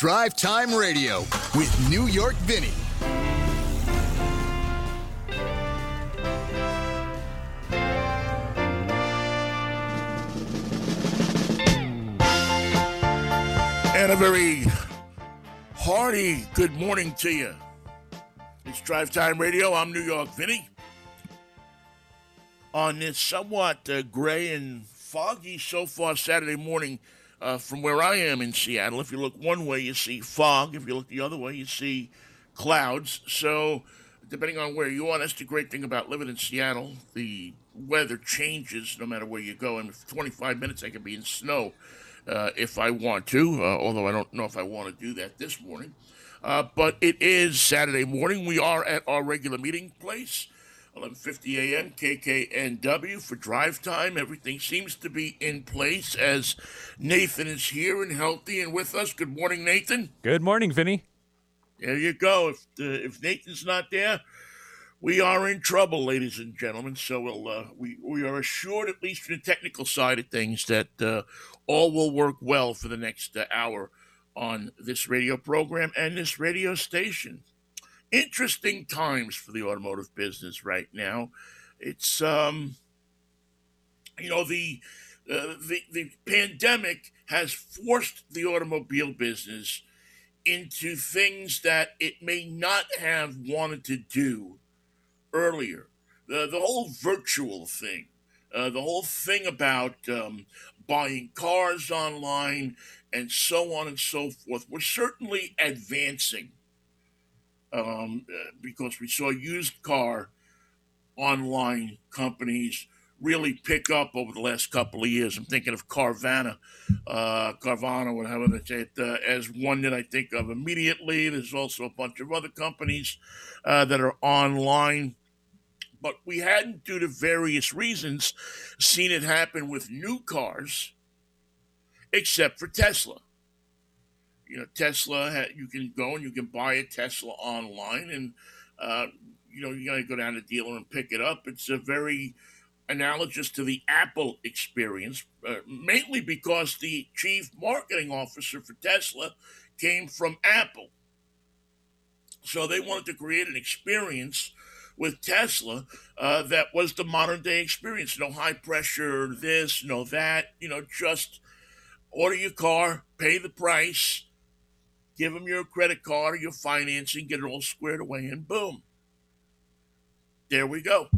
Drive Time Radio with New York Vinnie. And a very hearty good morning to you. It's Drive Time Radio. I'm New York Vinnie. On this somewhat uh, gray and foggy so far Saturday morning uh, from where I am in Seattle. If you look one way, you see fog. If you look the other way, you see clouds. So, depending on where you are, that's the great thing about living in Seattle. The weather changes no matter where you go. For 25 minutes, I could be in snow uh, if I want to, uh, although I don't know if I want to do that this morning. Uh, but it is Saturday morning. We are at our regular meeting place, 11:50 a.m. KKNW for drive time. Everything seems to be in place as Nathan is here and healthy and with us. Good morning, Nathan. Good morning, Vinnie. There you go. If uh, if Nathan's not there, we are in trouble, ladies and gentlemen. So we'll, uh, we we are assured, at least from the technical side of things, that uh, all will work well for the next uh, hour on this radio program and this radio station. Interesting times for the automotive business right now. It's um, you know the uh, the the pandemic has forced the automobile business into things that it may not have wanted to do earlier. The, the whole virtual thing, uh, the whole thing about um, buying cars online and so on and so forth, we're certainly advancing um, uh, because we saw used car online companies really pick up over the last couple of years. I'm thinking of Carvana, uh, Carvana, whatever they say it, uh, as one that I think of immediately. There's also a bunch of other companies uh, that are online but we hadn't, due to various reasons, seen it happen with new cars, except for Tesla. You know, Tesla, you can go and you can buy a Tesla online, and uh, you know, you got to go down to dealer and pick it up. It's a very analogous to the Apple experience, uh, mainly because the chief marketing officer for Tesla came from Apple. So they wanted to create an experience with Tesla uh, that was the modern day experience. No high pressure, this, no that. You know, just order your car, pay the price, give them your credit card or your financing, get it all squared away, and boom. There we go.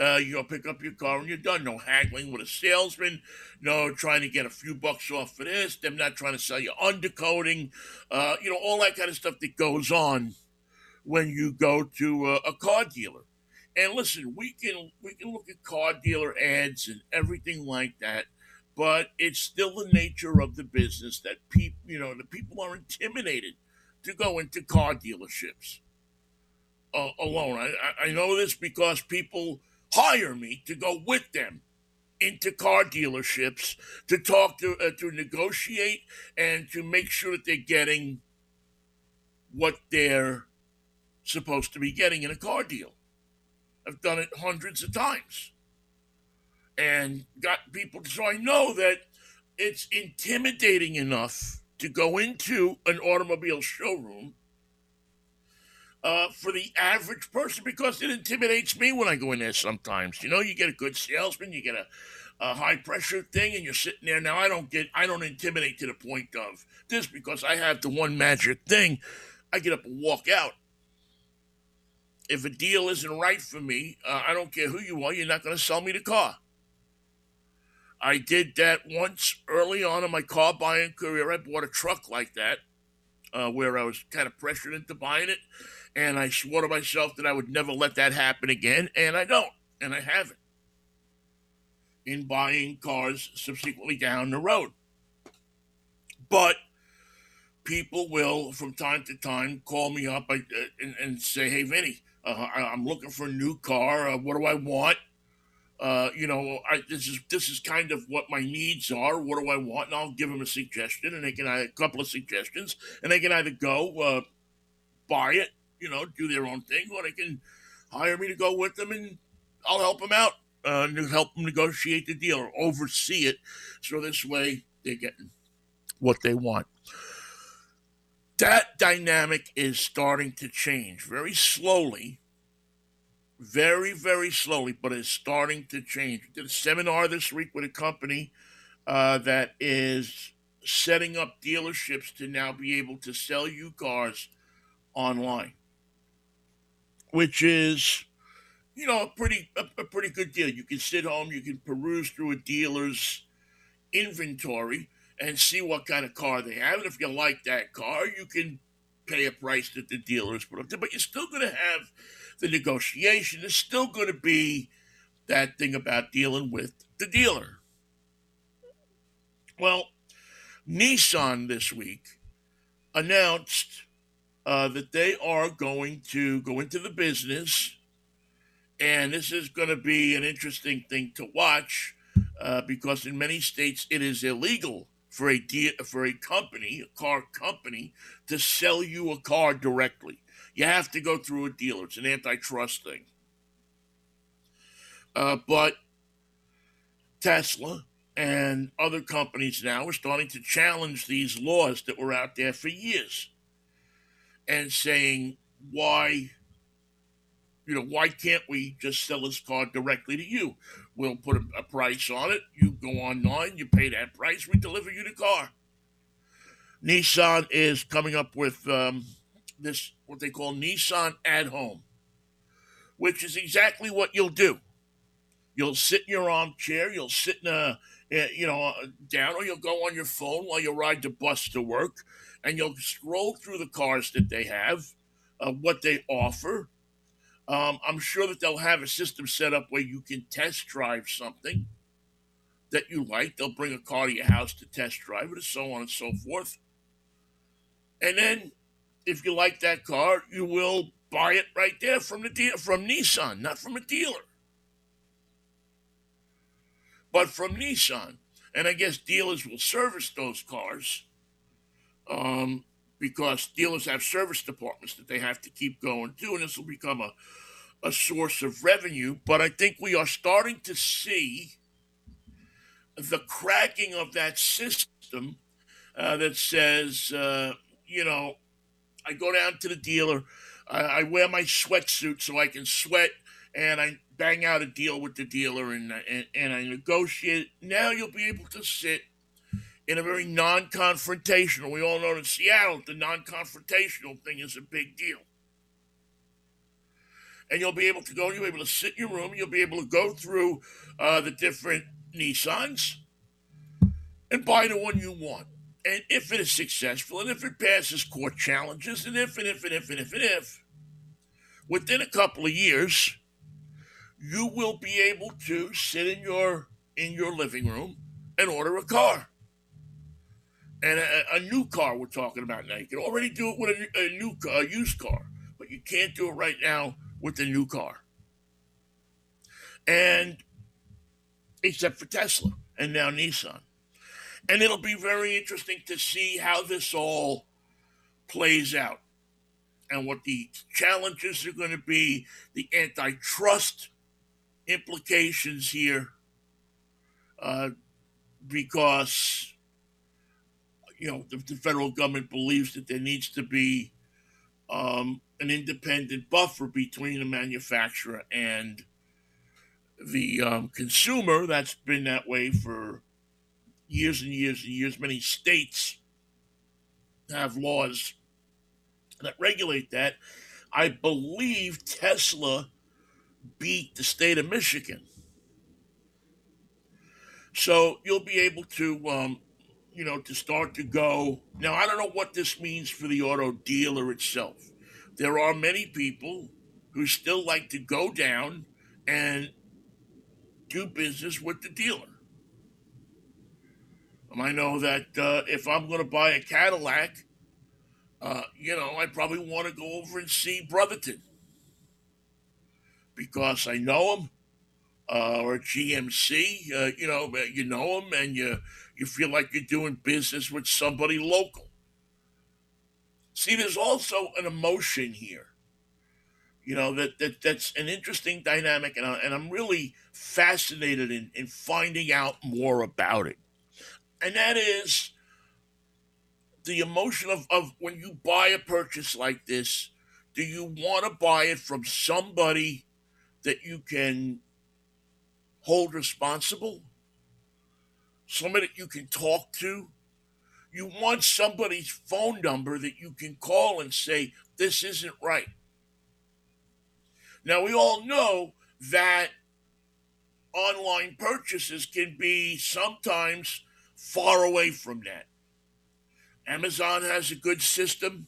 Uh, you go pick up your car and you're done. No haggling with a salesman. No trying to get a few bucks off for this. Them not trying to sell you undercoating. Uh, you know all that kind of stuff that goes on when you go to a, a car dealer. And listen, we can we can look at car dealer ads and everything like that, but it's still the nature of the business that people, you know, the people are intimidated to go into car dealerships uh, alone. I, I know this because people hire me to go with them into car dealerships to talk to uh, to negotiate and to make sure that they're getting what they're supposed to be getting in a car deal. I've done it hundreds of times and got people. So I know that it's intimidating enough to go into an automobile showroom uh, for the average person because it intimidates me when I go in there sometimes. You know, you get a good salesman, you get a, a high pressure thing, and you're sitting there. Now, I don't get, I don't intimidate to the point of this because I have the one magic thing. I get up and walk out if a deal isn't right for me, uh, I don't care who you are, you're not going to sell me the car. I did that once early on in my car buying career. I bought a truck like that, uh, where I was kind of pressured into buying it, and I swore to myself that I would never let that happen again, and I don't, and I haven't. In buying cars subsequently down the road, but people will from time to time call me up uh, and, and say, "Hey, Vinnie." Uh, I'm looking for a new car. Uh, what do I want? Uh, you know, I, this is this is kind of what my needs are. What do I want? And I'll give them a suggestion, and they can have a couple of suggestions, and they can either go uh, buy it, you know, do their own thing, or they can hire me to go with them, and I'll help them out, uh, to help them negotiate the deal or oversee it, so this way they're getting what they want. that dynamic is starting to change very slowly. Very, very slowly, but it's starting to change. We did a seminar this week with a company uh, that is setting up dealerships to now be able to sell you cars online, which is, you know, a pretty a, a pretty good deal. You can sit home, you can peruse through a dealer's inventory and see what kind of car they have. And if you like that car, you can pay a price that the dealers put up there. But you're still going to have the negotiation. is still going to be that thing about dealing with the dealer. Well, Nissan this week announced uh, that they are going to go into the business, and this is going to be an interesting thing to watch uh, because in many states it is illegal for a de- for a company, a car company, to sell you a car directly. You have to go through a dealer. It's an antitrust thing. Uh, but Tesla and other companies now are starting to challenge these laws that were out there for years and saying why you know why can't we just sell this car directly to you we'll put a, a price on it you go online you pay that price we deliver you the car nissan is coming up with um, this what they call nissan at home which is exactly what you'll do you'll sit in your armchair you'll sit in a you know, down, or you'll go on your phone while you ride the bus to work, and you'll scroll through the cars that they have, uh, what they offer. Um, I'm sure that they'll have a system set up where you can test drive something that you like. They'll bring a car to your house to test drive it, and so on and so forth. And then, if you like that car, you will buy it right there from the de- from Nissan, not from a dealer but from Nissan. And I guess dealers will service those cars um, because dealers have service departments that they have to keep going to, and this will become a, a source of revenue. But I think we are starting to see the cracking of that system uh, that says, uh, you know, I go down to the dealer, I, I wear my sweatsuit so I can sweat, and I bang out a deal with the dealer and, and, and I negotiate. Now you'll be able to sit in a very non confrontational. We all know in Seattle, the non confrontational thing is a big deal. And you'll be able to go, you'll be able to sit in your room, you'll be able to go through uh, the different Nissans and buy the one you want. And if it is successful, and if it passes court challenges, and if and if and if and if and if, within a couple of years, you will be able to sit in your in your living room and order a car. And a, a new car we're talking about now. You can already do it with a, a new car, a used car, but you can't do it right now with a new car. And except for Tesla and now Nissan. And it'll be very interesting to see how this all plays out and what the challenges are going to be, the antitrust implications here uh, because you know the, the, federal government believes that there needs to be um, an independent buffer between the manufacturer and the um, consumer. That's been that way for years and years and years. Many states have laws that regulate that. I believe Tesla beat the state of Michigan. So you'll be able to, um, you know, to start to go. Now, I don't know what this means for the auto dealer itself. There are many people who still like to go down and do business with the dealer. I know that uh, if I'm going to buy a Cadillac, uh, you know, I probably want to go over and see Brotherton because I know him, uh, or GMC. Uh, you know, you know him, and you you feel like you're doing business with somebody local. See, there's also an emotion here. You know that, that that's an interesting dynamic, and, I, and I'm really fascinated in, in finding out more about it. And that is the emotion of, of when you buy a purchase like this, do you want to buy it from somebody that you can hold responsible? Somebody that you can talk to? You want somebody's phone number that you can call and say, this isn't right. Now, we all know that online purchases can be sometimes far away from that. Amazon has a good system.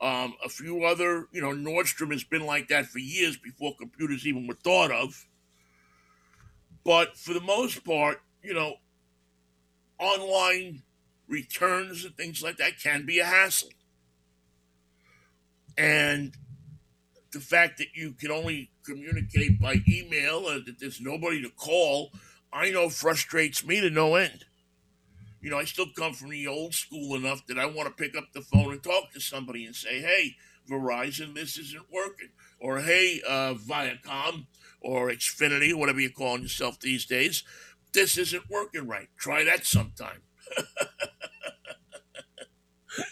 Um, a few other, you know, Nordstrom has been like that for years before computers even were thought of. But for the most part, you know, online returns and things like that can be a hassle. And the fact that you can only communicate by email and that there's nobody to call, I know frustrates me to no end. You know, I still come from the old school enough that I want to pick up the phone and talk to somebody and say, hey, Verizon, this isn't working. Or, hey, uh, Viacom or Xfinity, whatever you're calling yourself these days, this isn't working right. Try that sometime.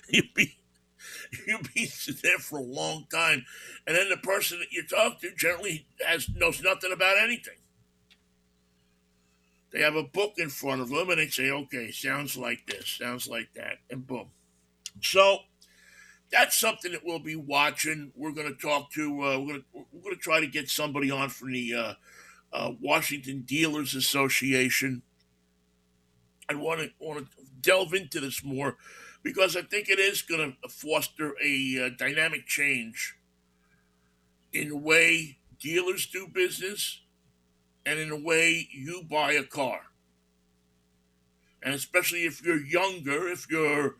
you'd be you'd be there for a long time, and then the person that you talk to generally has knows nothing about anything. They have a book in front of them, and they say, "Okay, sounds like this, sounds like that," and boom. So that's something that we'll be watching. We're going to talk to. Uh, we're going to try to get somebody on from the uh, uh, Washington Dealers Association. I want to want to delve into this more because I think it is going to foster a uh, dynamic change in the way dealers do business and in a way you buy a car. And especially if you're younger, if you're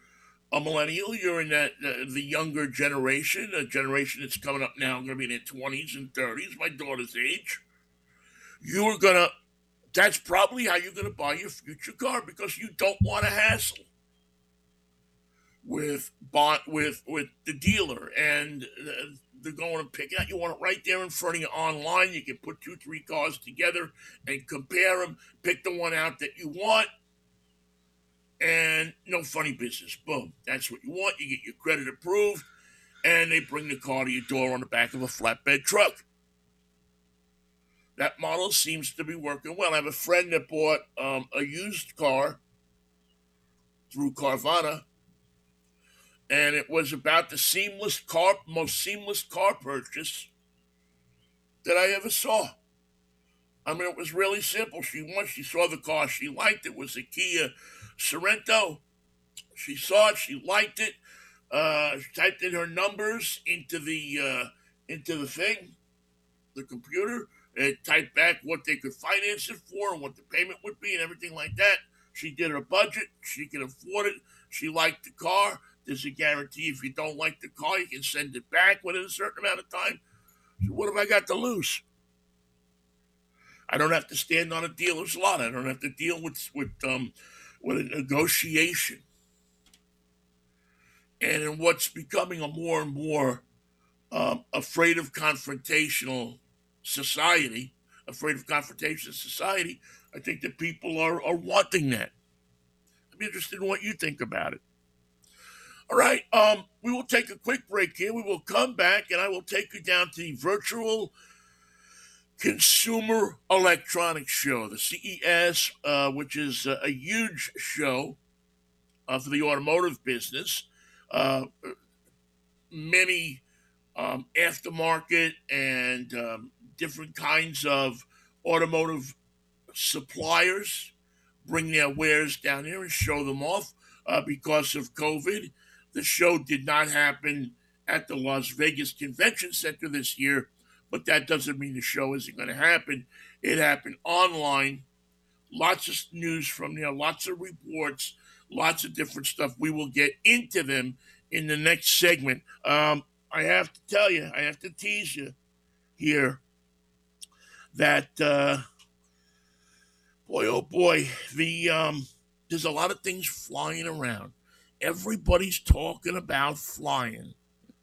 a millennial, you're in that uh, the younger generation, a generation that's coming up now, going to be in their 20s and 30s, my daughter's age. You're to that's probably how you're to buy your future car because you don't want to hassle with bought with with the dealer and uh, they're going to pick out. You want it right there in front of you online. You can put two, three cars together and compare them. Pick the one out that you want, and no funny business. Boom, that's what you want. You get your credit approved, and they bring the car to your door on the back of a flatbed truck. That model seems to be working well. I have a friend that bought um, a used car through Carvana and it was about the seamless car, most seamless car purchase that I ever saw. I mean, it was really simple. She once she saw the car she liked it it was a Kia Sorento. She saw it, she liked it. Uh, she typed in her numbers into the uh, into the thing, the computer, and typed back what they could finance it for and what the payment would be and everything like that. She did her budget. She could afford it. She liked the car. There's a guarantee if you don't like the car, you can send it back within a certain amount of time. So what have I got to lose? I don't have to stand on a dealer's lot. I don't have to deal with with um with a negotiation. And in what's becoming a more and more um, afraid of confrontational society, afraid of confrontation society, I think that people are, are wanting that. I'm interested in what you think about it. All right. Um, we will take a quick break here. We will come back and I will take you down to the virtual Consumer Electronics Show, the CES, uh, which is a, a huge show uh, for the automotive business. Uh, many um, aftermarket and um, different kinds of automotive suppliers bring their wares down here and show them off uh, because of COVID. The show did not happen at the Las Vegas Convention Center this year, but that doesn't mean the show isn't going to happen. It happened online. Lots of news from there, lots of reports, lots of different stuff. We will get into them in the next segment. Um, I have to tell you, I have to tease you here that uh, boy, oh boy, the um, there's a lot of things flying around. Everybody's talking about flying,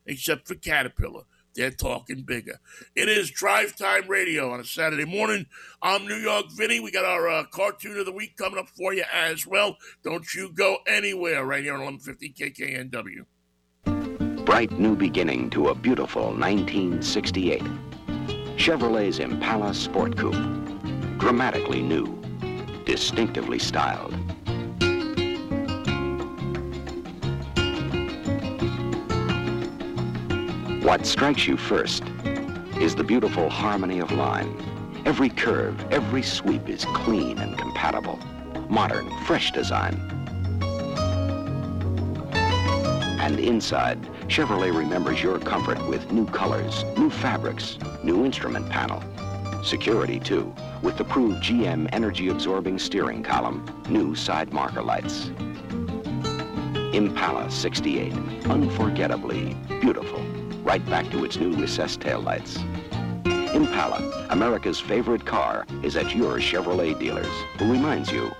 except for Caterpillar. they're talking bigger. It is Drive Time Radio on a Saturday morning. I'm New York Vinnie. We got our uh, cartoon of the week coming up for you as well. Don't you go anywhere right here on 1150 KKNW. Bright new beginning to a beautiful 1968. Chevrolet's Impala Sport Coupe. Dramatically new, distinctively styled. What strikes you first is the beautiful harmony of line. Every curve, every sweep is clean and compatible. Modern, fresh design. And inside, Chevrolet remembers your comfort with new colors, new fabrics, new instrument panel. Security, too, with the proved GM energy-absorbing steering column, new side marker lights. Impala 68, unforgettably beautiful right back to its new recessed taillights. Impala, America's favorite car, is at your Chevrolet dealers, who reminds you,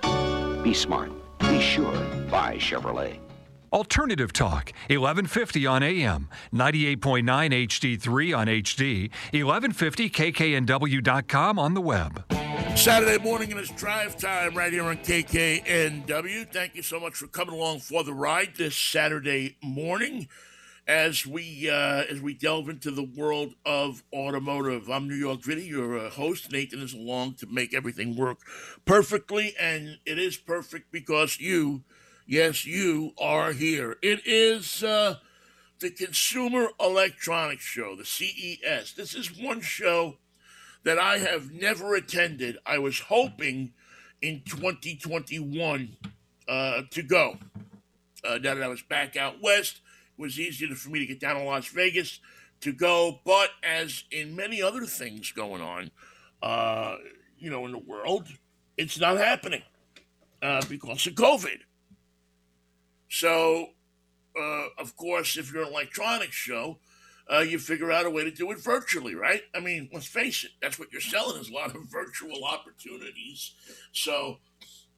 be smart, be sure, buy Chevrolet. Alternative Talk, 1150 on AM, 98.9 HD3 on HD, 1150kknw.com on the web. Saturday morning and it's drive time right here on KKNW. Thank you so much for coming along for the ride this Saturday morning as we uh, as we delve into the world of automotive. I'm New York Vinnie, your uh, host. Nathan is along to make everything work perfectly, and it is perfect because you, yes, you are here. It is uh, the Consumer Electronics Show, the CES. This is one show that I have never attended. I was hoping in 2021 uh, to go. Uh, now that I was back out west, was easier for me to get down to Las Vegas to go. But as in many other things going on, uh, you know, in the world, it's not happening uh, because of COVID. So, uh, of course, if you're an electronics show, uh, you figure out a way to do it virtually, right? I mean, let's face it, that's what you're selling is a lot of virtual opportunities. So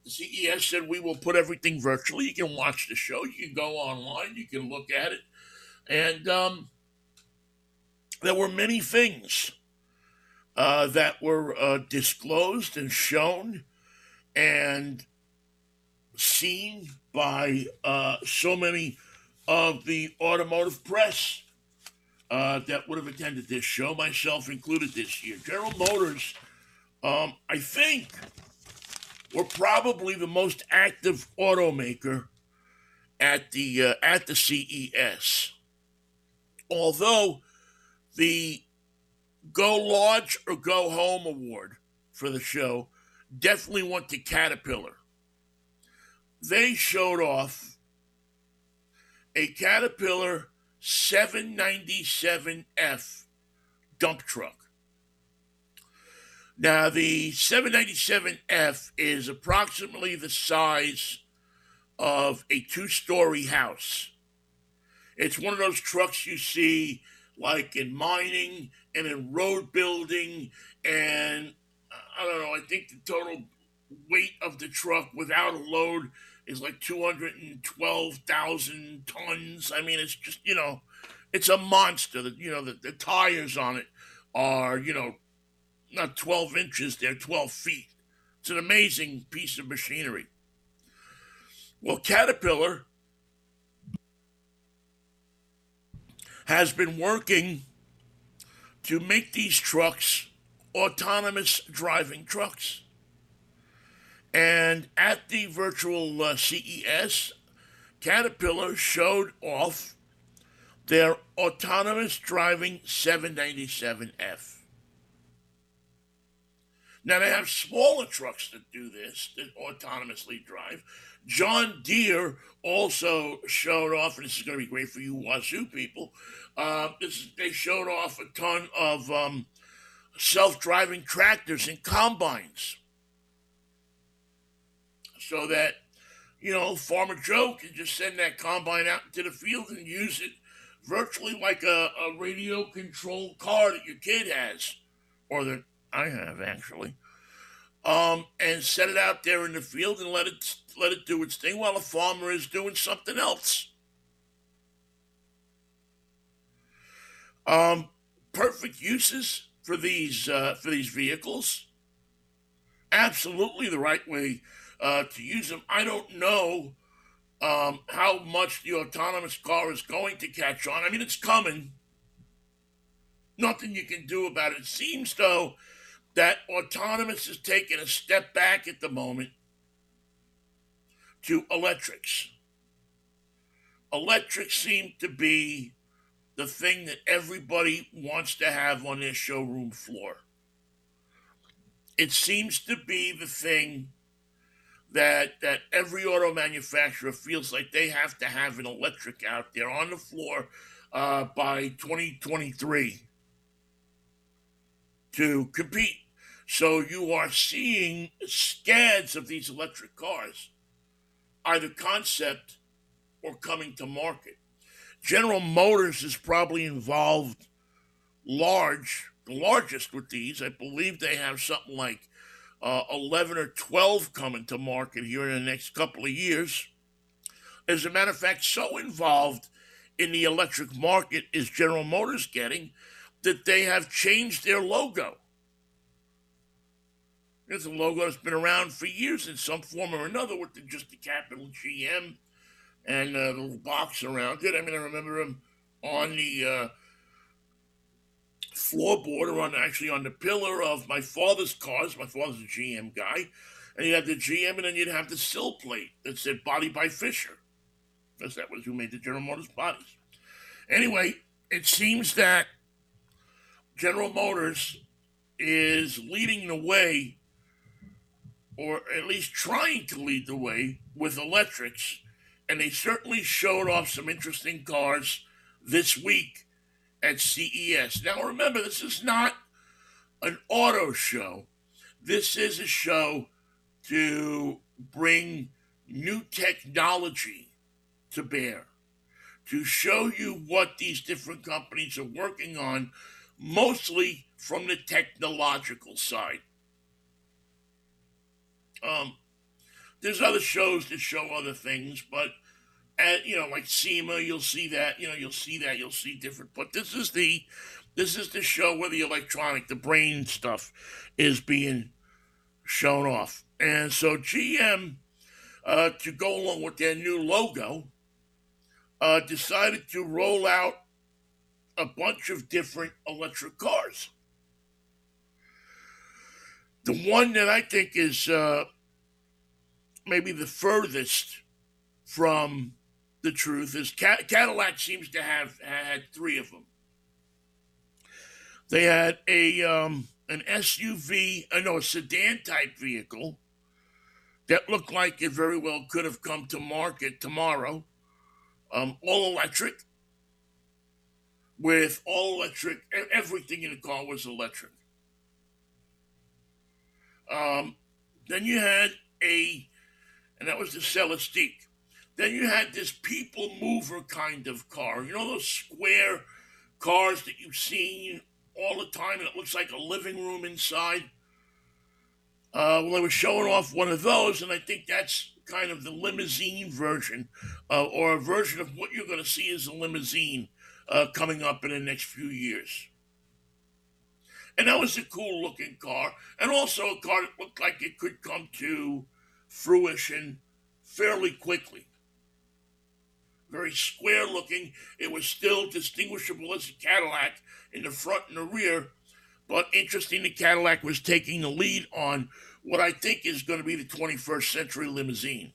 CES said we will put everything virtually. You can watch the show, you can go online, you can look at it. And um, there were many things uh, that were uh, disclosed and shown and seen by uh, so many of the automotive press uh, that would have attended this show, myself included this year. General Motors, um, I think we're probably the most active automaker at the uh, at the CES. Although the Go Large or Go Home award for the show definitely went to Caterpillar. They showed off a Caterpillar 797F dump truck. Now, the 797F is approximately the size of a two story house. It's one of those trucks you see like in mining and in road building. And I don't know, I think the total weight of the truck without a load is like 212,000 tons. I mean, it's just, you know, it's a monster. That You know, the, the tires on it are, you know, not 12 inches, they're 12 feet. It's an amazing piece of machinery. Well, Caterpillar has been working to make these trucks autonomous driving trucks. And at the virtual uh, CES, Caterpillar showed off their autonomous driving 797F. Now they have smaller trucks that do this, that autonomously drive. John Deere also showed off, and this is going to be great for you Wazzu people. Uh, this, they showed off a ton of um, self-driving tractors and combines, so that you know Farmer Joe can just send that combine out into the field and use it virtually like a, a radio-controlled car that your kid has, or that I have actually, um, and set it out there in the field and let it let it do its thing while the farmer is doing something else. Um, perfect uses for these uh, for these vehicles? Absolutely, the right way uh, to use them. I don't know um, how much the autonomous car is going to catch on. I mean, it's coming. Nothing you can do about it. It seems, though, that autonomous is taking a step back at the moment to electrics. Electrics seem to be the thing that everybody wants to have on their showroom floor. It seems to be the thing that that every auto manufacturer feels like they have to have an electric out there on the floor uh, by 2023 to compete. So you are seeing scads of these electric cars, either concept or coming to market. General Motors is probably involved large, the largest with these. I believe they have something like uh, 11 or 12 coming to market here in the next couple of years. As a matter of fact, so involved in the electric market is General Motors getting that they have changed their logo. It's a logo that's been around for years in some form or another with the, just the capital GM and uh, the little box around it. I mean, I remember them on the uh, floorboard or on actually on the pillar of my father's cars. My father's a GM guy. And you had the GM, and then you'd have the sill plate that said body by Fisher. Because that was who made the General Motors bodies. Anyway, it seems that General Motors is leading the way, or at least trying to lead the way, with electrics. And they certainly showed off some interesting cars this week at CES. Now, remember, this is not an auto show, this is a show to bring new technology to bear, to show you what these different companies are working on, mostly from the technological side. Um, there's other shows that show other things, but at you know like SEMA, you'll see that. You know, you'll see that. You'll see different. But this is the this is the show where the electronic, the brain stuff, is being shown off. And so GM, uh, to go along with their new logo, uh, decided to roll out a bunch of different electric cars. The one that I think is uh, maybe the furthest from the truth is Cadillac seems to have had three of them. They had a um, an SUV, uh, no, a sedan type vehicle that looked like it very well could have come to market tomorrow, um, all electric, with all electric. Everything in the car was electric. Um, then you had a, and that was the Celestiq. Then you had this people mover kind of car. You know those square cars that you've seen all the time, and it looks like a living room inside. Uh, well, they were showing off one of those, and I think that's kind of the limousine version, uh, or a version of what you're going to see as a limousine uh, coming up in the next few years. And that was a cool looking car, and also a car that looked like it could come to fruition fairly quickly. Very square looking. It was still distinguishable as a Cadillac in the front and the rear, but interesting the Cadillac was taking the lead on what I think is going to be the 21st century limousine.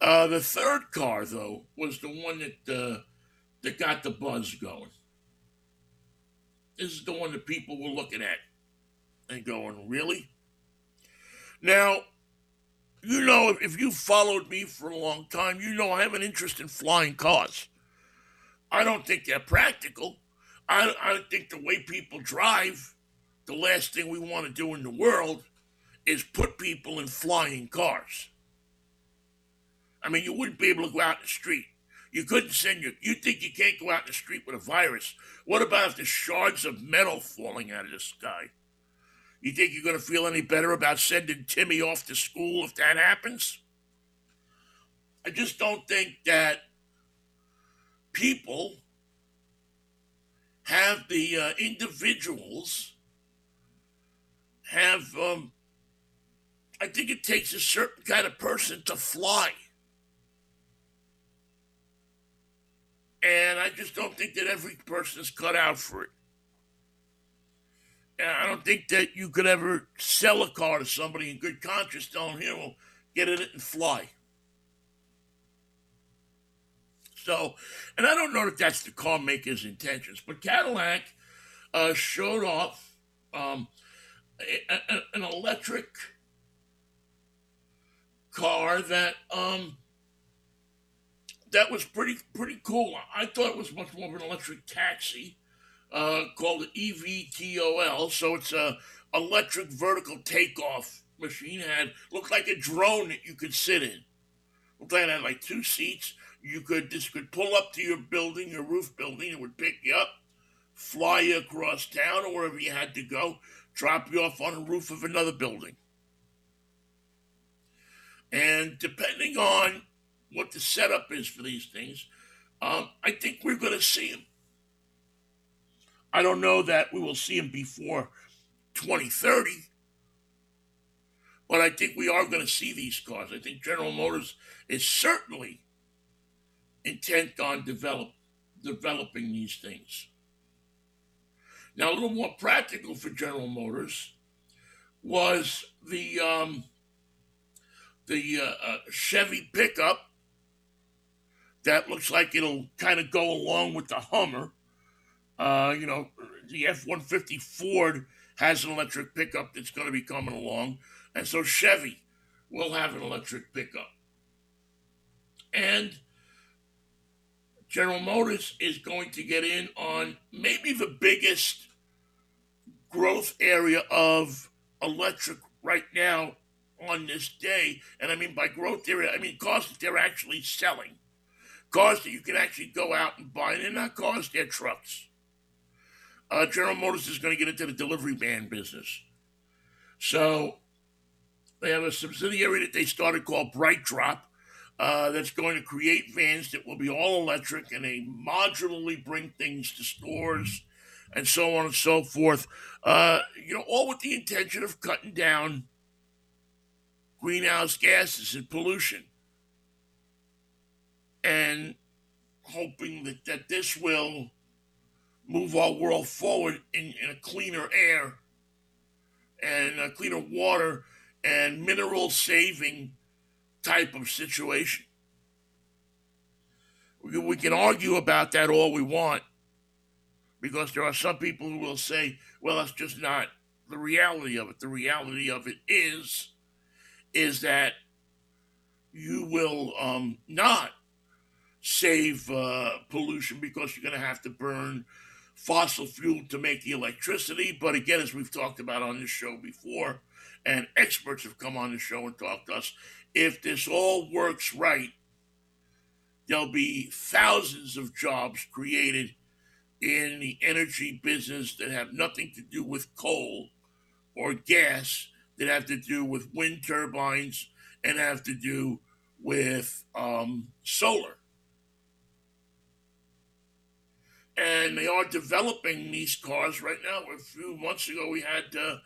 Uh, the third car, though, was the one that uh, that got the buzz going. This is the one that people were looking at and going, "Really?" Now, you know, if you followed me for a long time, you know I have an interest in flying cars. I don't think they're practical. I, I think the way people drive, the last thing we want to do in the world is put people in flying cars. I mean, you wouldn't be able to go out in the street. You couldn't send your. You think you can't go out in the street with a virus? What about if there's shards of metal falling out of the sky? You think you're going to feel any better about sending Timmy off to school if that happens? I just don't think that people have the uh, individuals have. Um, I think it takes a certain kind of person to fly. And I just don't think that every person is cut out for it. And I don't think that you could ever sell a car to somebody in good conscience telling him, well, get in it and fly. So, and I don't know that that's the car maker's intentions, but Cadillac uh, showed off um, a, a, an electric car that um, that was pretty pretty cool. I thought it was much more of an electric taxi uh, called EVTOL. So it's a electric vertical takeoff machine. Had looked like a drone that you could sit in. Looked like it had like two seats you could this could pull up to your building, your roof building, it would pick you up, fly you across town or wherever you had to go, drop you off on the roof of another building. And depending on what the setup is for these things, um, I think we're going to see them. I don't know that we will see them before 2030, but I think we are going to see these cars. I think General Motors is certainly intent on develop, developing these things. Now, a little more practical for General Motors was the um, the uh, uh, Chevy pickup that looks like it'll kind of go along with the Hummer. Uh, you know, the F 150 Ford has an electric pickup that's going to be coming along, and so Chevy will have an electric pickup. And General Motors is going to get in on maybe the biggest growth area of electric right now on this day. And I mean by growth area, I mean cars that they're actually selling. Cars that you can actually go out and buy. They're not cars, they're trucks. Uh, General Motors is going to get into the delivery van business. So they have a subsidiary that they started called BrightDrop uh, that's going to create vans that will be all electric and they modularly bring things to stores and so on and so forth. Uh, you know, all with the intention of cutting down greenhouse gases and pollution. And hoping that, that this will move our world forward in, in a cleaner air and a cleaner water and mineral saving type of situation. We can argue about that all we want because there are some people who will say, well, that's just not the reality of it. The reality of it is, is that you will um, not save uh, pollution because you're going to have to burn fossil fuel to make the electricity. But again, as we've talked about on this show before, and experts have come on the show and talked to us, if this all works right, there'll be thousands of jobs created in the energy business that have nothing to do with coal or gas, that have to do with wind turbines and have to do with um, solar. And they are developing these cars right now. A few months ago, we had uh,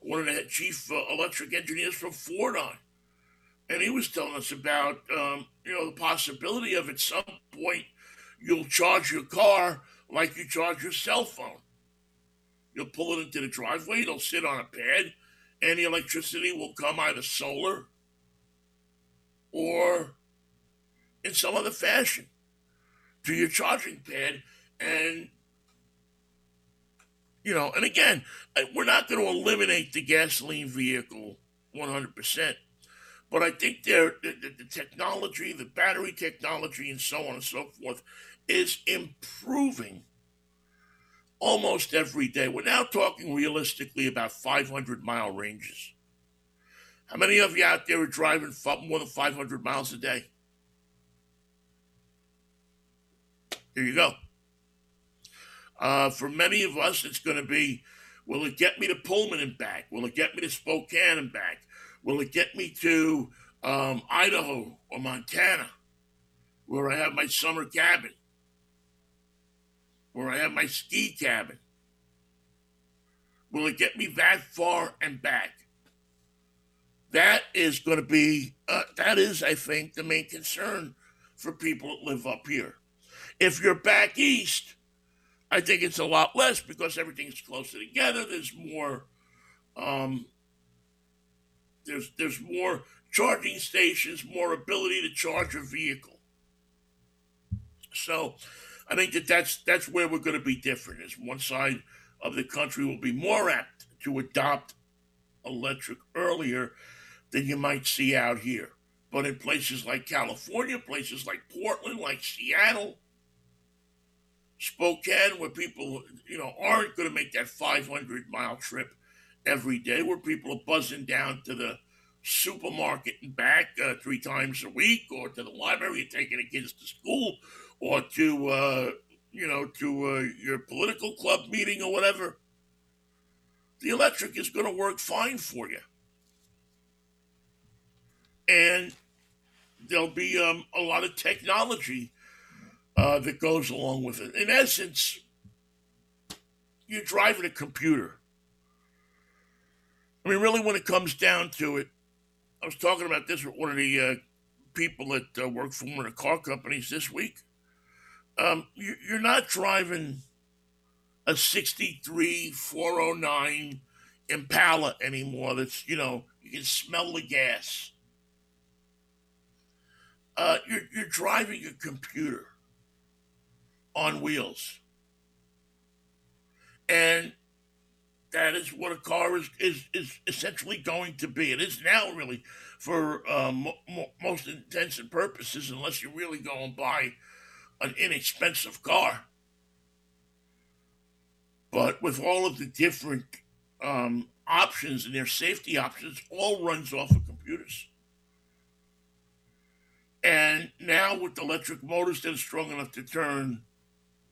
one of the chief uh, electric engineers from Ford on and he was telling us about um, you know the possibility of at some point you'll charge your car like you charge your cell phone. You'll pull it into the driveway, it'll sit on a pad, and the electricity will come either solar or in some other fashion to your charging pad. And, you know, and again, we're not going to eliminate the gasoline vehicle 100%. But I think the, the, the technology, the battery technology, and so on and so forth, is improving almost every day. We're now talking realistically about 500 mile ranges. How many of you out there are driving more than 500 miles a day? Here you go. Uh, for many of us, it's going to be will it get me to Pullman and back? Will it get me to Spokane and back? Will it get me to um, Idaho or Montana, where I have my summer cabin? where I have my ski cabin? Will it get me that far and back? That is going to be, uh, that is, I think, the main concern for people that live up here. If you're back east, I think it's a lot less because everything's closer together. There's more, um, there's there's more charging stations, more ability to charge a vehicle. So, I think that that's that's where we're going to be different. Is one side of the country will be more apt to adopt electric earlier than you might see out here. But in places like California, places like Portland, like Seattle, Spokane, where people, you know, aren't going to make that 500 mile trip every day, where people are buzzing down to the supermarket and back uh, three times a week, or to the library and taking the kids to school, or to, uh, you know, to uh, your political club meeting or whatever. The electric is going to work fine for you. And there'll be um, a lot of technology uh, that goes along with it. In essence, you're driving a computer. I mean, really, when it comes down to it, I was talking about this with one of the uh, people that uh, work for one of the car companies this week. Um, you, you're not driving a 63 409 Impala anymore that's, you know, you can smell the gas. Uh, you're, you're driving a computer on wheels. And that is what a car is, is, is essentially going to be. It is now, really, for um, mo- most intents and purposes, unless you really go and buy an inexpensive car. But with all of the different um, options and their safety options, all runs off of computers. And now with electric motors that are strong enough to turn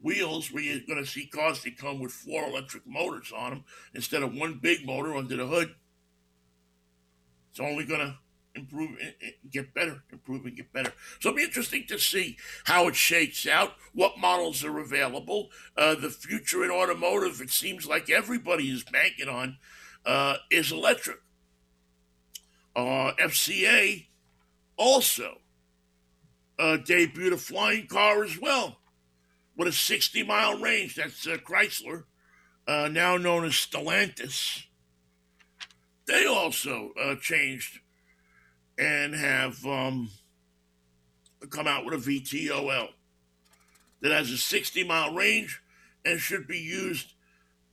wheels where you're going to see cars that come with four electric motors on them instead of one big motor under the hood. It's only going to improve and get better, improve and get better. So it'll be interesting to see how it shakes out, what models are available. Uh, the future in automotive, it seems like everybody is banking on, uh, is electric. Uh, FCA also uh, debuted a flying car as well with a 60 mile range. That's uh, Chrysler, uh, now known as Stellantis. They also uh, changed and have um, come out with a VTOL that has a 60 mile range and should be used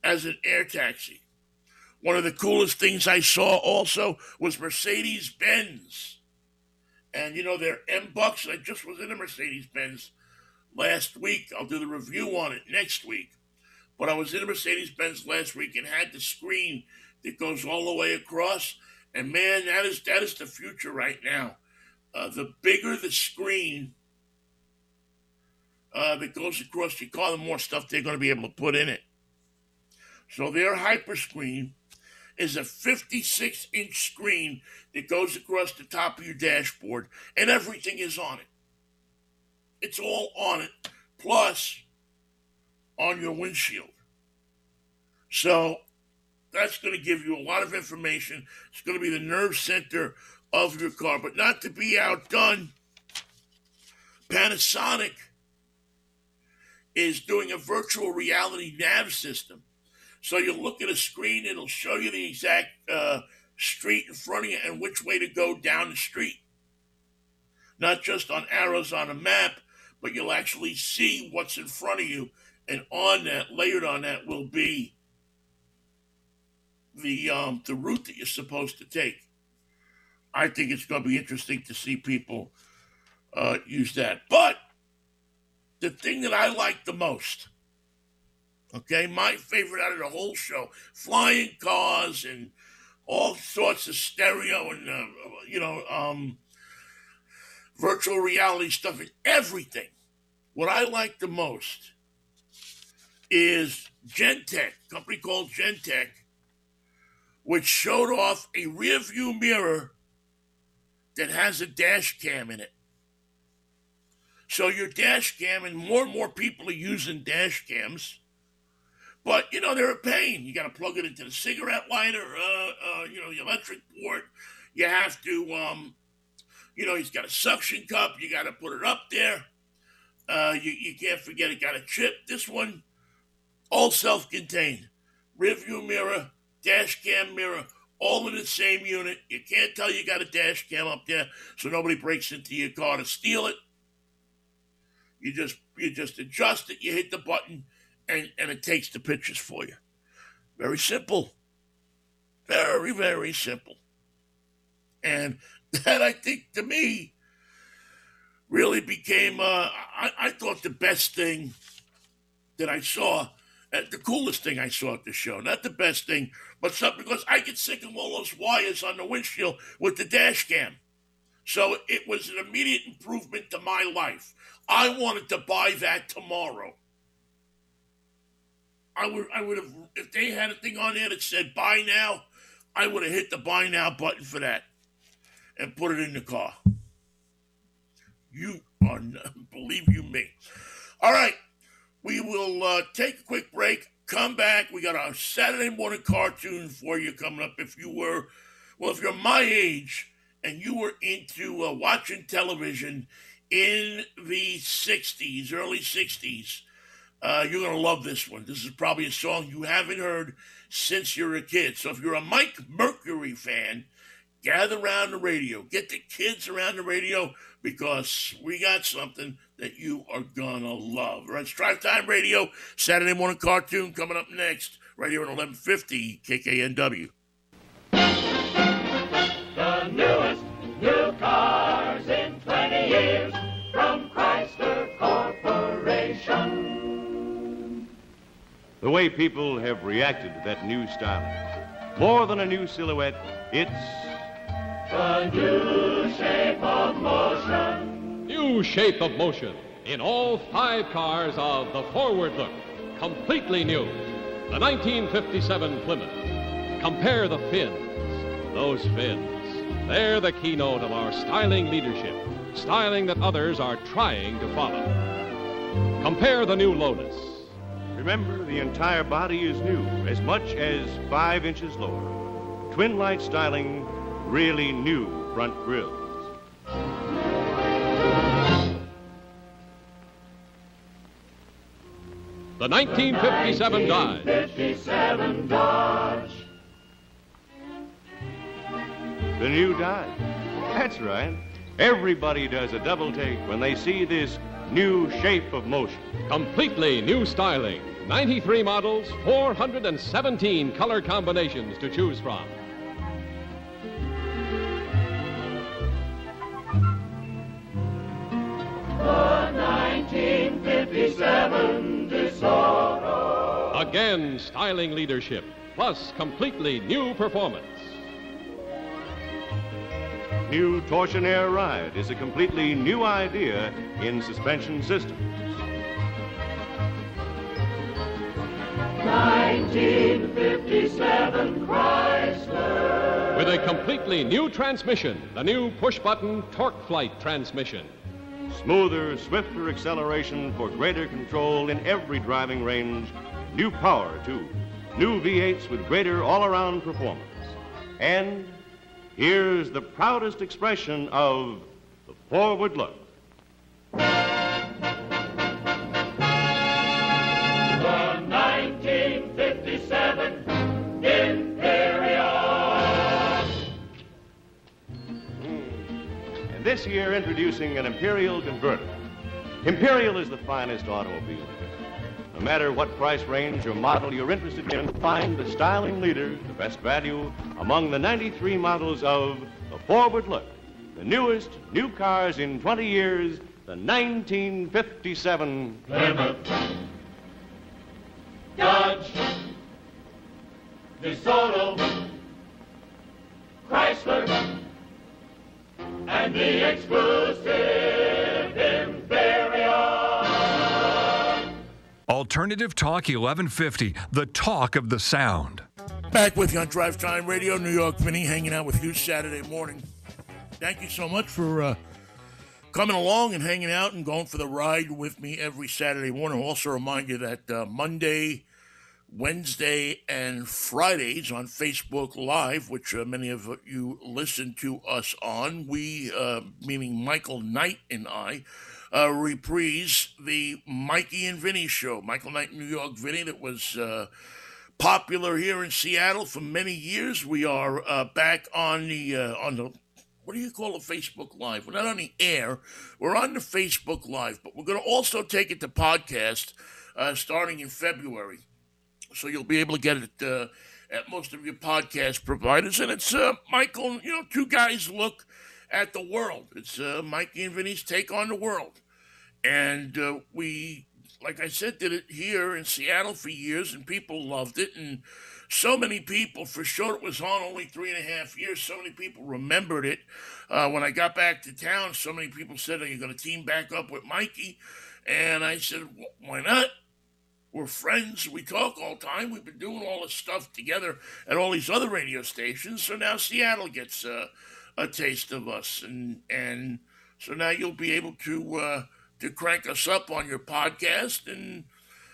as an air taxi. One of the coolest things I saw also was Mercedes Benz. And you know, their MBUX, I just was in a Mercedes Benz last week. I'll do the review on it next week. But I was in a Mercedes Benz last week and had the screen that goes all the way across. And man, that is that is the future right now. Uh, the bigger the screen uh, that goes across your car, the more stuff they're going to be able to put in it. So their hyper screen is a 56 inch screen that goes across the top of your dashboard, and everything is on it. It's all on it, plus on your windshield. So that's going to give you a lot of information. It's going to be the nerve center of your car, but not to be outdone. Panasonic is doing a virtual reality nav system. So you look at a screen, it'll show you the exact uh, street in front of you and which way to go down the street. Not just on arrows on a map, but you'll actually see what's in front of you. And on that, layered on that, will be the um, the route that you're supposed to take. I think it's going to be interesting to see people uh, use that. But the thing that I like the most, okay, my favorite out of the whole show, flying cars and all sorts of stereo and uh, you know um, virtual reality stuff and everything. What I like the most is Gentex, company called Gentex, which showed off a rear view mirror that has a dash cam in it. So your dash cam, and more and more people are using dash cams. But you know they're a pain. You got to plug it into the cigarette lighter, uh, uh, you know, the electric port. You have to, um, you know, he's got a suction cup. You got to put it up there. Uh, you, you can't forget it got a chip. This one, all self-contained. Rearview mirror, dash cam mirror, all in the same unit. You can't tell you got a dash cam up there, so nobody breaks into your car to steal it. You just you just adjust it. You hit the button, and and it takes the pictures for you. Very simple. Very very simple. And that I think to me really became uh, I, I thought the best thing that I saw, uh, the coolest thing I saw at the show. Not the best thing, but something because I get sick of all those wires on the windshield with the dash cam. So it was an immediate improvement to my life. I wanted to buy that tomorrow. I would I would have if they had a thing on there that said buy now, I would have hit the buy now button for that and put it in the car. You are not, believe you me. All right, we will uh, take a quick break. Come back. We got our Saturday morning cartoon for you coming up. If you were, well, if you're my age and you were into uh, watching television in the 60s, early 60s, uh, you're going to love this one. This is probably a song you haven't heard since you're a kid. So if you're a Mike Mercury fan, gather around the radio. Get the kids around the radio because we got something that you are going to love. Right, it's Drive Time Radio, Saturday morning cartoon coming up next, right here at 1150 KKNW. The newest new cars in 20 years from Chrysler Corporation. The way people have reacted to that new styling. More than a new silhouette, it's The new shape of motion. New shape of motion in all five cars of the Forward Look. Completely new. The 1957 Plymouth. Compare the fins. Those fins. They're the keynote of our styling leadership. Styling that others are trying to follow. Compare the new Lotus. Remember, the entire body is new, as much as five inches lower. Twin light styling, really new front grills. The 1957 Dodge. 57 Dodge. The new Dodge. That's right. Everybody does a double take when they see this new shape of motion. Completely new styling. 93 models, 417 color combinations to choose from. Again, styling leadership, plus completely new performance. New Torsion Air Ride is a completely new idea in suspension systems. 1957 Chrysler. With a completely new transmission, the new push button TorqueFlite transmission. Smoother, swifter acceleration for greater control in every driving range. New power, too. New V8s with greater all around performance. And here's the proudest expression of the forward look. This year, introducing an Imperial convertible. Imperial is the finest automobile. No matter what price range or model you're interested in, find the styling leader, the best value, among the 93 models of the Forward Look. The newest new cars in 20 years, the 1957 Plymouth. Dodge. DeSoto. Chrysler. And the exclusive Imperial. Alternative Talk 1150, the talk of the sound. Back with you on Drive Time Radio, New York. Vinnie hanging out with you Saturday morning. Thank you so much for uh, coming along and hanging out and going for the ride with me every Saturday morning. I'll also remind you that uh, Monday, Wednesday, and Fridays on Facebook Live, which uh, many of you listen to us on, we, uh, meaning Michael Knight and I, uh, reprise the Mikey and Vinnie show. Michael Knight, New York Vinnie, that was uh, popular here in Seattle for many years. We are uh, back on the uh, on the what do you call a Facebook Live? We're not on the air. We're on the Facebook Live, but we're going to also take it to podcast starting in February. So you'll be able to get it uh, at most of your podcast providers. And it's uh, Michael, you know, two guys look at the world. It's uh, Mikey and Vinnie's take on the world. And uh, we, like I said, did it here in Seattle for years, and people loved it. And so many people, for sure, it was on only three and a half years. So many people remembered it. Uh, when I got back to town, so many people said, Are you going to team back up with Mikey? And I said, Why not? We're friends. We talk all the time. We've been doing all this stuff together at all these other radio stations. So now Seattle gets uh, a taste of us, and and so now you'll be able to uh, to crank us up on your podcast and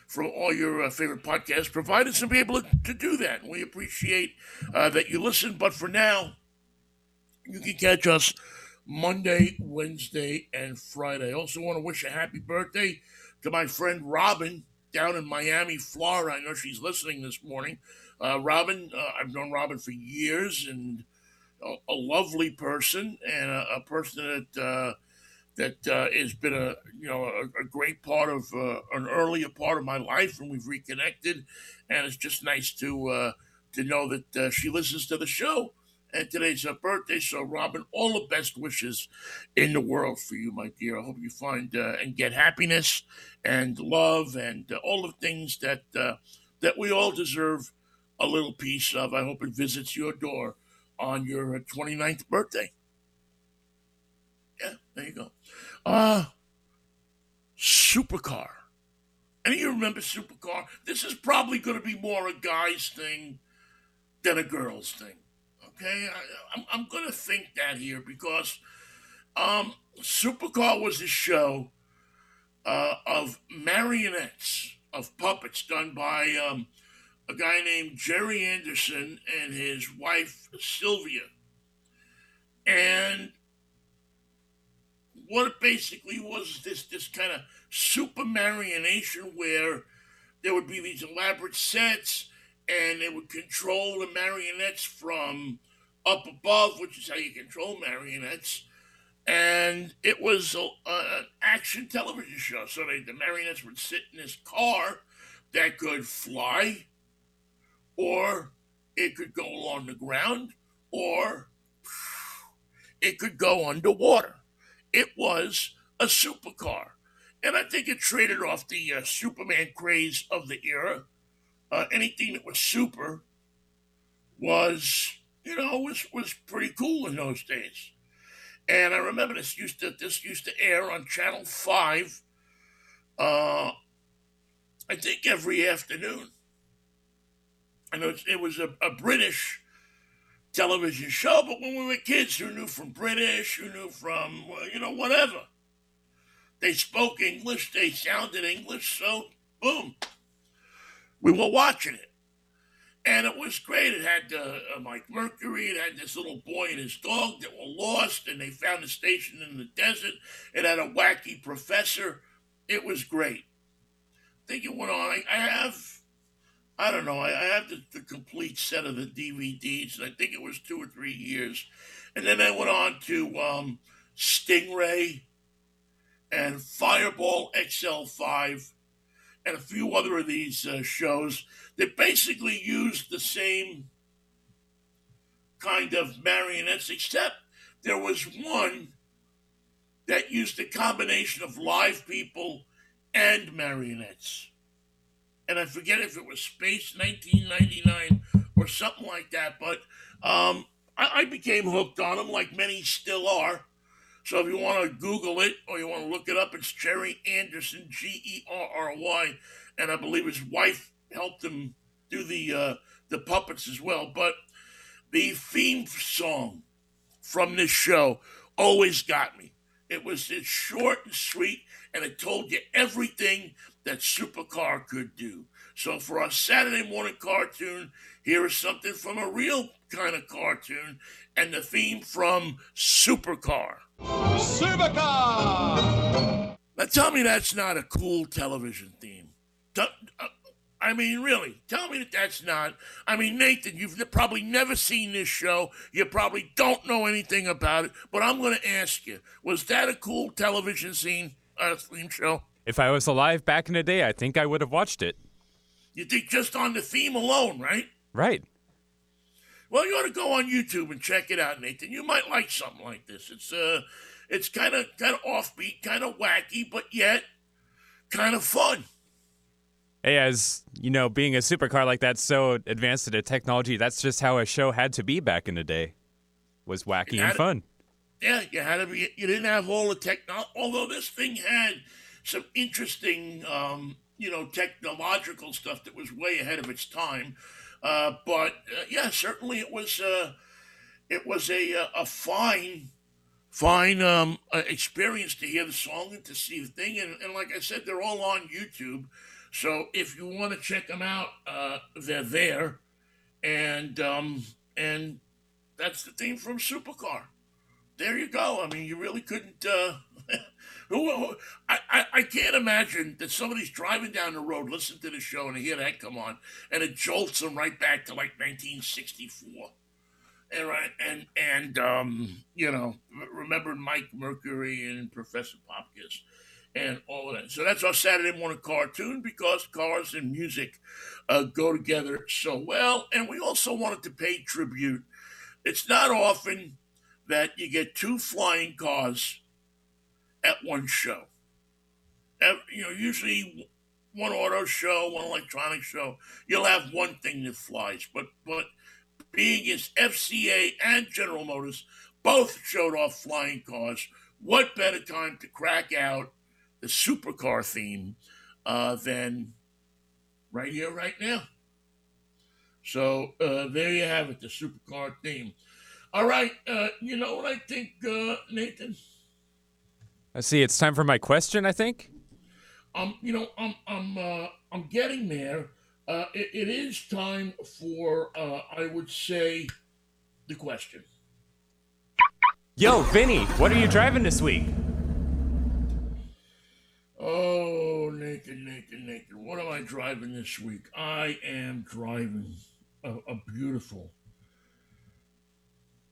for all your uh, favorite podcast providers and be able to, to do that. And we appreciate uh, that you listen. But for now, you can catch us Monday, Wednesday, and Friday. I also want to wish a happy birthday to my friend Robin down in Miami, Florida. I know she's listening this morning. Uh, Robin, uh, I've known Robin for years and a, a lovely person and a, a person that uh, that uh, has been a you know a, a great part of uh, an earlier part of my life, and we've reconnected, and it's just nice to uh, to know that she listens to the show. And today's her birthday, so Robin, all the best wishes in the world for you, my dear. I hope you find uh, and get happiness and love and uh, all the things that that we all deserve a little piece of. I hope it visits your door on your 29th birthday. Yeah, there you go. Uh, supercar. Any of you remember supercar? This is probably going to be more a guy's thing than a girl's thing. Okay, I, am I'm, I'm going to think that here because um, supercar was a show uh, of marionettes of puppets done by um, a guy named Gerry Anderson and his wife Sylvia, and what it basically was this this kind of Supermarionation where there would be these elaborate sets and they would control the marionettes from up above, which is how you control marionettes. And it was a, a, an action television show. So they, the marionettes would sit in this car that could fly, or it could go along the ground, or it could go underwater. It was a supercar. And I think it traded off the uh, Superman craze of the era. Uh, anything that was super was, you know, was was pretty cool in those days. And I remember this used to this used to air on Channel Five. Uh, I think every afternoon. And it was, it was a, a British television show, but when we were kids, who knew from British, who knew from, you know, whatever. They spoke English, they sounded English, so boom, we were watching it. And it was great. It had uh, uh, Mike Mercury. It had this little boy and his dog that were lost, and they found a station in the desert. It had a wacky professor. It was great. I think it went on. I, I have I don't know. I, I have the, the, complete set of the DVDs, and I think it was two or three years. And then I went on to um, Stingray and Fireball XL5 and a few other of these uh, shows that basically used the same kind of marionettes, except there was one that used a combination of live people and marionettes and I forget if it was Space 1999 or something like that. But um, I, I, became hooked on them, like many still are. So if you want to Google it or you want to look it up, it's Gerry Anderson, G E R R Y, and I believe his wife helped him do the uh, the puppets as well. But the theme song from this show always got me. It was it's short and sweet, and it told you everything that Supercar could do. So for our Saturday morning cartoon, here is something from a real kind of cartoon, and the theme from Supercar. Supercar! Now tell me that's not a cool television theme. Uh, I mean, really, tell me that that's not. I mean, Nathan, you've probably never seen this show. You probably don't know anything about it. But I'm going to ask you: Was that a cool television scene, uh, theme show? If I was alive back in the day, I think I would have watched it. You think just on the theme alone, right? Right. Well, you ought to go on YouTube and check it out, Nathan. You might like something like this. It's uh, it's kind of kind of offbeat, kind of wacky, but yet kind of fun. Hey, as you know, being a supercar like that, so advanced in technology, that's just how a show had to be back in the day. Was wacky and fun. Yeah, you had to be. You didn't have all the technology. Although this thing had some interesting, um, you know, technological stuff that was way ahead of its time. Uh, but uh, yeah, certainly it was. Uh, it was a uh, a fine, fine um, uh, experience to hear the song and to see the thing. And, and like I said, they're all on YouTube. So if you want to check them out, they're there. And um, and that's the theme from Supercar there you go. I mean, you really couldn't. Who, I, I, I can't imagine that somebody's driving down the road, listen to the show, and hear that come on, and it jolts them right back to like 1964. And right, and and um, you know, remember Mike Mercury and Professor Popkiss and all of that. So that's our Saturday morning cartoon because cars and music uh, go together so well. And we also wanted to pay tribute. It's not often that you get two flying cars at one show. Ev- You know, usually one auto show, one electronic show, you'll have one thing that flies. But but being as FCA and General Motors both showed off flying cars, what better time to crack out the supercar theme uh, than right here, right now? So uh, there you have it, the supercar theme. All right, uh, you know what I think, uh, Nathan? I see. It's time for my question. I think. Um, you know, I'm I'm uh, I'm getting there. Uh, it, it is time for uh, I would say the question. Yo, Vinnie, what are you driving this week? Oh, naked, naked, naked. what am I driving this week? I am driving a, a beautiful,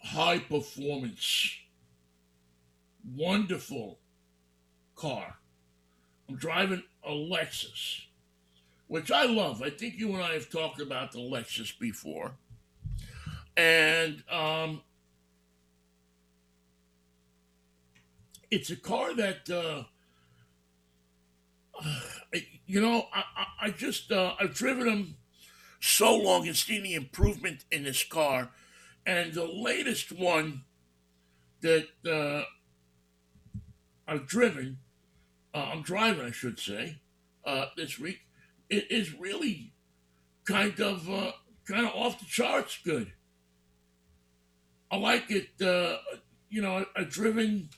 high performance, wonderful car. I'm driving a Lexus, which I love. I think you and I have talked about the Lexus before. And um, it's a car that. Uh, you know, I, I, just uh, I've driven them so long and seen the improvement in this car, and the latest one that uh, I've driven, uh, I'm driving, I should say, uh, this week, it is really kind of uh, kind of off the charts good. I like it. Uh, you know, I, I've driven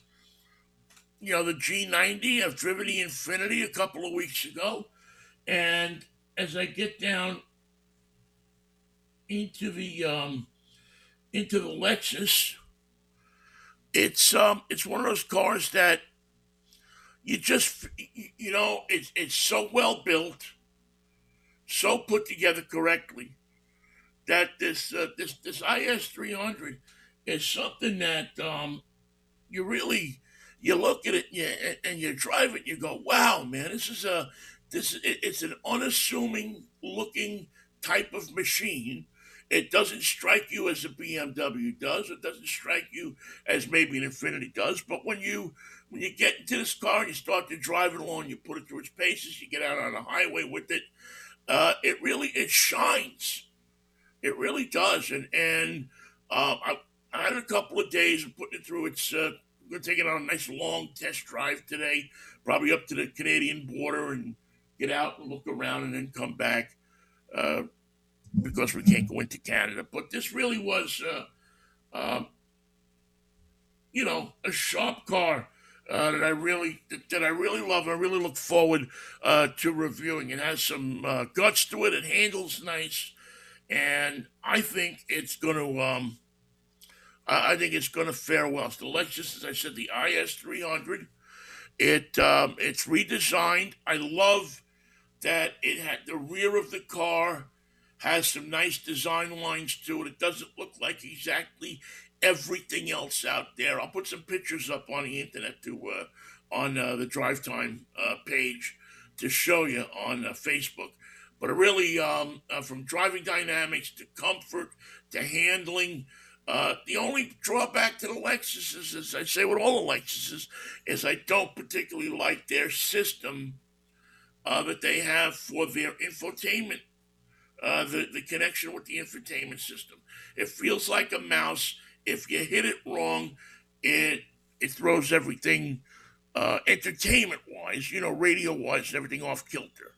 you know, the G90. I've driven the Infiniti a couple of weeks ago. And as I get down into the um into the Lexus, it's um it's one of those cars that you just you know, it's it's so well built, so put together correctly that this uh, this this IS 300 is something that um you really you look at it and you, and you drive it and you go, wow, man, this is a this it- it's an unassuming looking type of machine. It doesn't strike you as a BMW does. It doesn't strike you as maybe an Infiniti does. But when you when you get into this car and you start to drive it along, you put it through its paces, you get out on the highway with it. Uh, it really it shines. It really does. And and um, I, I had a couple of days of putting it through its. Uh, going to take it on a nice long test drive today, probably up to the Canadian border and get out and look around and then come back uh, because we can't go into Canada. But this really was, uh, um, you know, a sharp car. Uh, that I really that, I really love. I really look forward uh, to reviewing. It has some uh, guts to it. It handles nice, and I think it's going to. Um, I think it's going to fare well. It's the Lexus, as I said, the IS 300. It um, it's redesigned. I love that it had the rear of the car has some nice design lines to it. It doesn't look like exactly everything else out there. I'll put some pictures up on the internet to uh, on uh, the Drive Time uh, page to show you on uh, Facebook. But really, um, uh, from driving dynamics to comfort to handling, uh, the only drawback to the Lexus is, as I say with all the Lexuses, is I don't particularly like their system that they have for their infotainment. the, the connection with the infotainment system. It feels like a mouse if you hit it wrong, it it throws everything uh, entertainment wise, you know, radio wise, everything off kilter.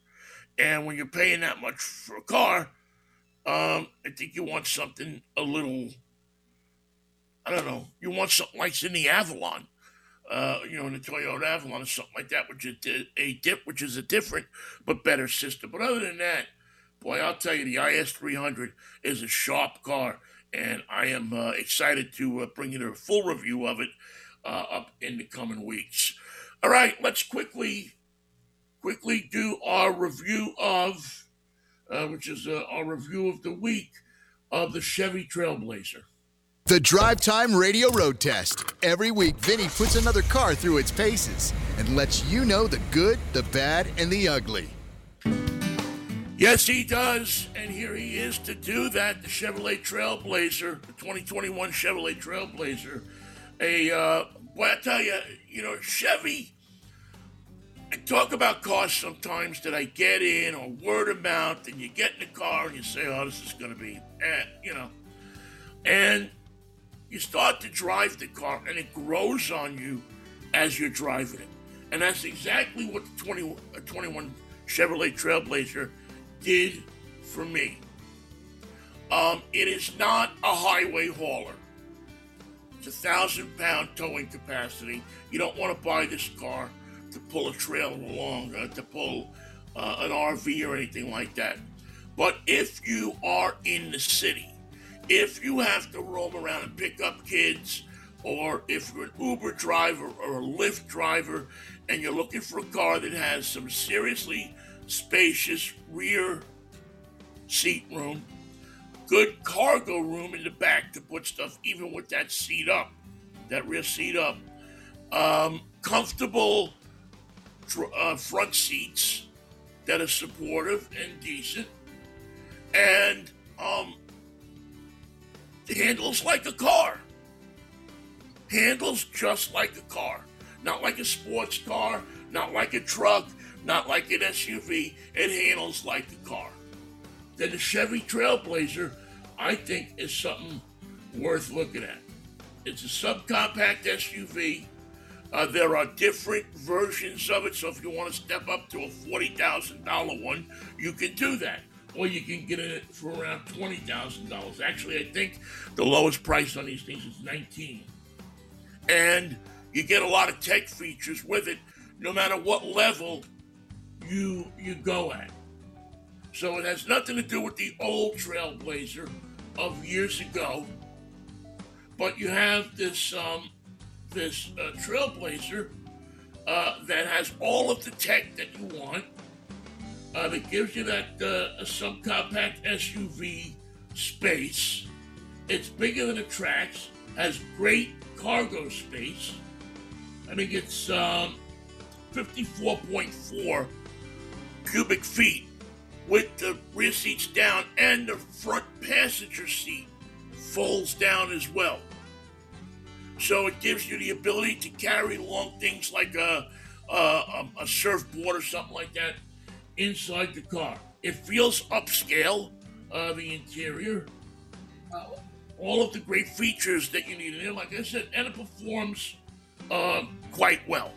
And when you're paying that much for a car, um, I think you want something a little, I don't know, you want something like in the Avalon, uh, you know, in the Toyota Avalon or something like that, which is a dip, which is a different but better system. But other than that, boy, I'll tell you, the IS 300 is a sharp car and I am uh, excited to uh, bring you a full review of it uh, up in the coming weeks. All right, let's quickly quickly do our review of, uh, which is uh, our review of the week of the Chevy Trailblazer. The Drive Time Radio Road Test. Every week, Vinnie puts another car through its paces and lets you know the good, the bad, and the ugly. Yes, he does. And here he is to do that. The Chevrolet Trailblazer, the 2021 Chevrolet Trailblazer. A, uh, boy, I tell you, you know, Chevy, I talk about cars sometimes that I get in or word of mouth, and you get in the car and you say, oh, this is going to be, eh, you know. And you start to drive the car, and it grows on you as you're driving it. And that's exactly what the 20, uh, 21 Chevrolet Trailblazer did for me. Um, it is not a highway hauler. It's a thousand pound towing capacity. You don't want to buy this car to pull a trailer along, uh, to pull uh, an RV or anything like that. But if you are in the city, if you have to roam around and pick up kids, or if you're an Uber driver or a Lyft driver and you're looking for a car that has some seriously spacious rear seat room, good cargo room in the back to put stuff, even with that seat up, that rear seat up, um, comfortable uh, front seats that are supportive and decent, and um, handles like a car. Handles just like a car. Not like a sports car, not like a truck, not like an SUV. It handles like a car. Then the Chevy Trailblazer, I think, is something worth looking at. It's a subcompact SUV. Uh, there are different versions of it, so if you want to step up to a $40,000 one, you can do that. Or you can get it for around $20,000. Actually, I think the lowest price on these things is 19 And you get a lot of tech features with it, no matter what level you you go at. So it has nothing to do with the old Trailblazer of years ago, but you have this um, this uh, Trailblazer uh, that has all of the tech that you want. Uh, that gives you that uh, subcompact SUV space. It's bigger than the Trax. Has great cargo space. I think it's um, 54.4 cubic feet with the rear seats down and the front passenger seat folds down as well. So it gives you the ability to carry long things like a, a, a surfboard or something like that inside the car. It feels upscale, uh, the interior. Uh, all of the great features that you need in it, like I said, and it performs uh, quite well.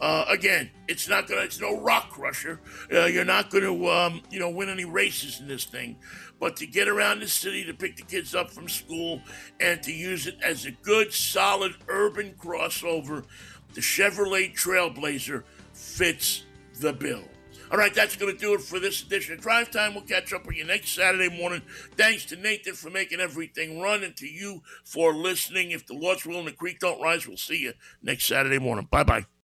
Uh, again, it's not gonna. It's no rock crusher. Uh, you're not gonna, um, you know, win any races in this thing. But to get around the city, to pick the kids up from school, and to use it as a good, solid urban crossover, the Chevrolet Trailblazer fits the bill. All right, that's going to do it for this edition of Drive Time. We'll catch up with you next Saturday morning. Thanks to Nathan for making everything run and to you for listening. If the Lord's will and the creek don't rise, we'll see you next Saturday morning. Bye bye.